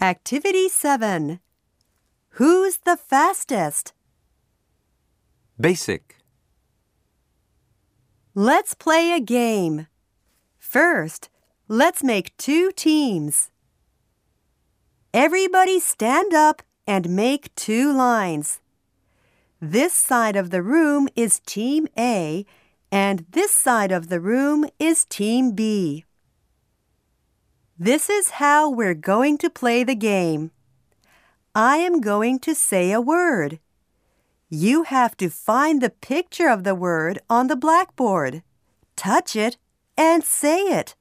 Activity 7 Who's the fastest? Basic. Let's play a game. First, let's make two teams. Everybody stand up and make two lines. This side of the room is Team A, and this side of the room is Team B. This is how we're going to play the game. I am going to say a word. You have to find the picture of the word on the blackboard, touch it, and say it.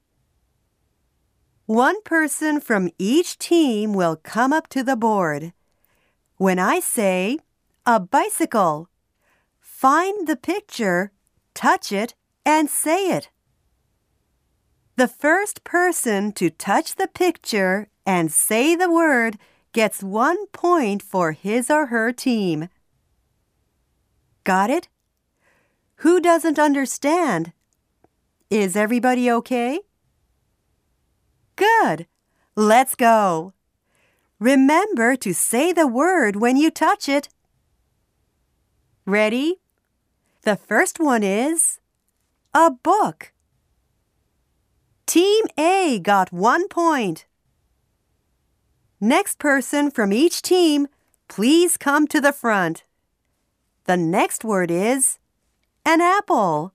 One person from each team will come up to the board. When I say, a bicycle, find the picture, touch it, and say it. The first person to touch the picture and say the word gets one point for his or her team. Got it? Who doesn't understand? Is everybody okay? Good. Let's go. Remember to say the word when you touch it. Ready? The first one is a book. Team A got one point. Next person from each team, please come to the front. The next word is an apple.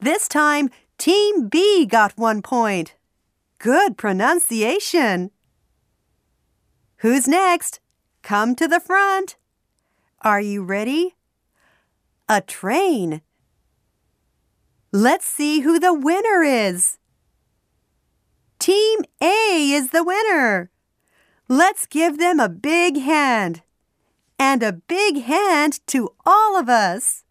This time, Team B got one point. Good pronunciation. Who's next? Come to the front. Are you ready? A train. Let's see who the winner is. Team A is the winner. Let's give them a big hand. And a big hand to all of us.